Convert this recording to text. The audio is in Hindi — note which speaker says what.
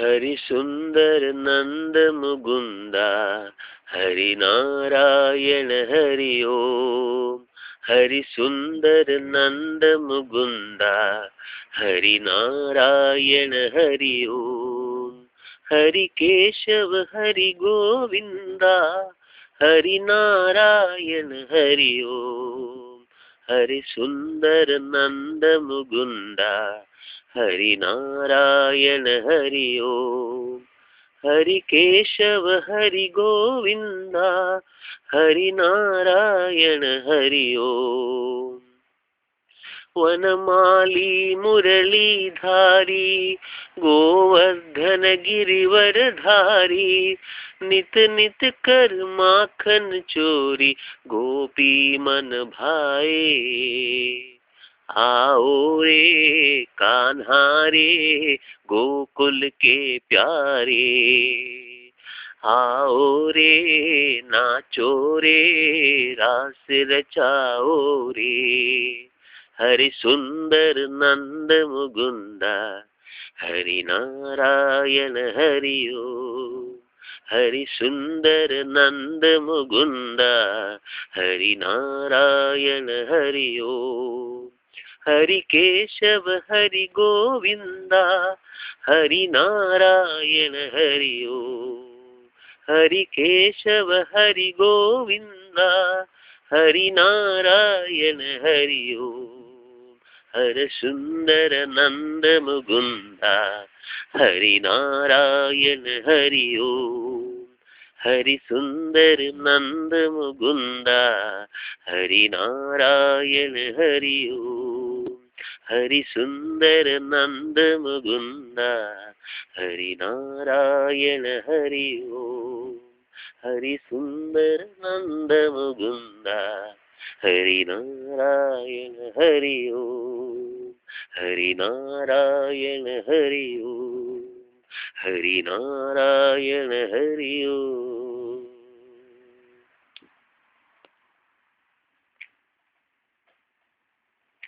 Speaker 1: हरि सुंदर नंद मुकुंदा हरि नारायण हरि ओम हरि सुंदर नंद मुकुंदा हरि नारायण हरि ओम हरि केशव हरि गोविंदा हरि नारायण हरि नारायण, हरि ओम। हरि केशव, हरि गोविंदा हरि नारायण, हरि ओम। वनमाली, मुरलीधारी, गोवर्धन गिरिवर धारी नित नित कर माखन चोरी, गोपी मन भाए। आओ कान्हा गोकुल के प्यारे। आओ रे, नाचो रे, रास रचाओ रे। हरि सुंदर नंद मुकुंदा, हरि नारायण हरि ओ हरि सुंदर नंद मुकुंदा, हरि नारायण हरि ओ हरि केशव, हरि गोविंदा हरि नारायण, हरि ओ। हरि केशव, हरि गोविंदा हरि नारायण, हरि ओ। हर सुंदर नंद मुकुंदा हरि नारायण, हरि ओम हरि सुंदर नंद मुकुंदा हरि नारायण, हरि ओम हरि सुंदर नंद मुकुंदा हरि ओम हरि सुंदर नंद मुकुंदा हरि ओम हरि नारायण हरि ओम हरि नारायण ओम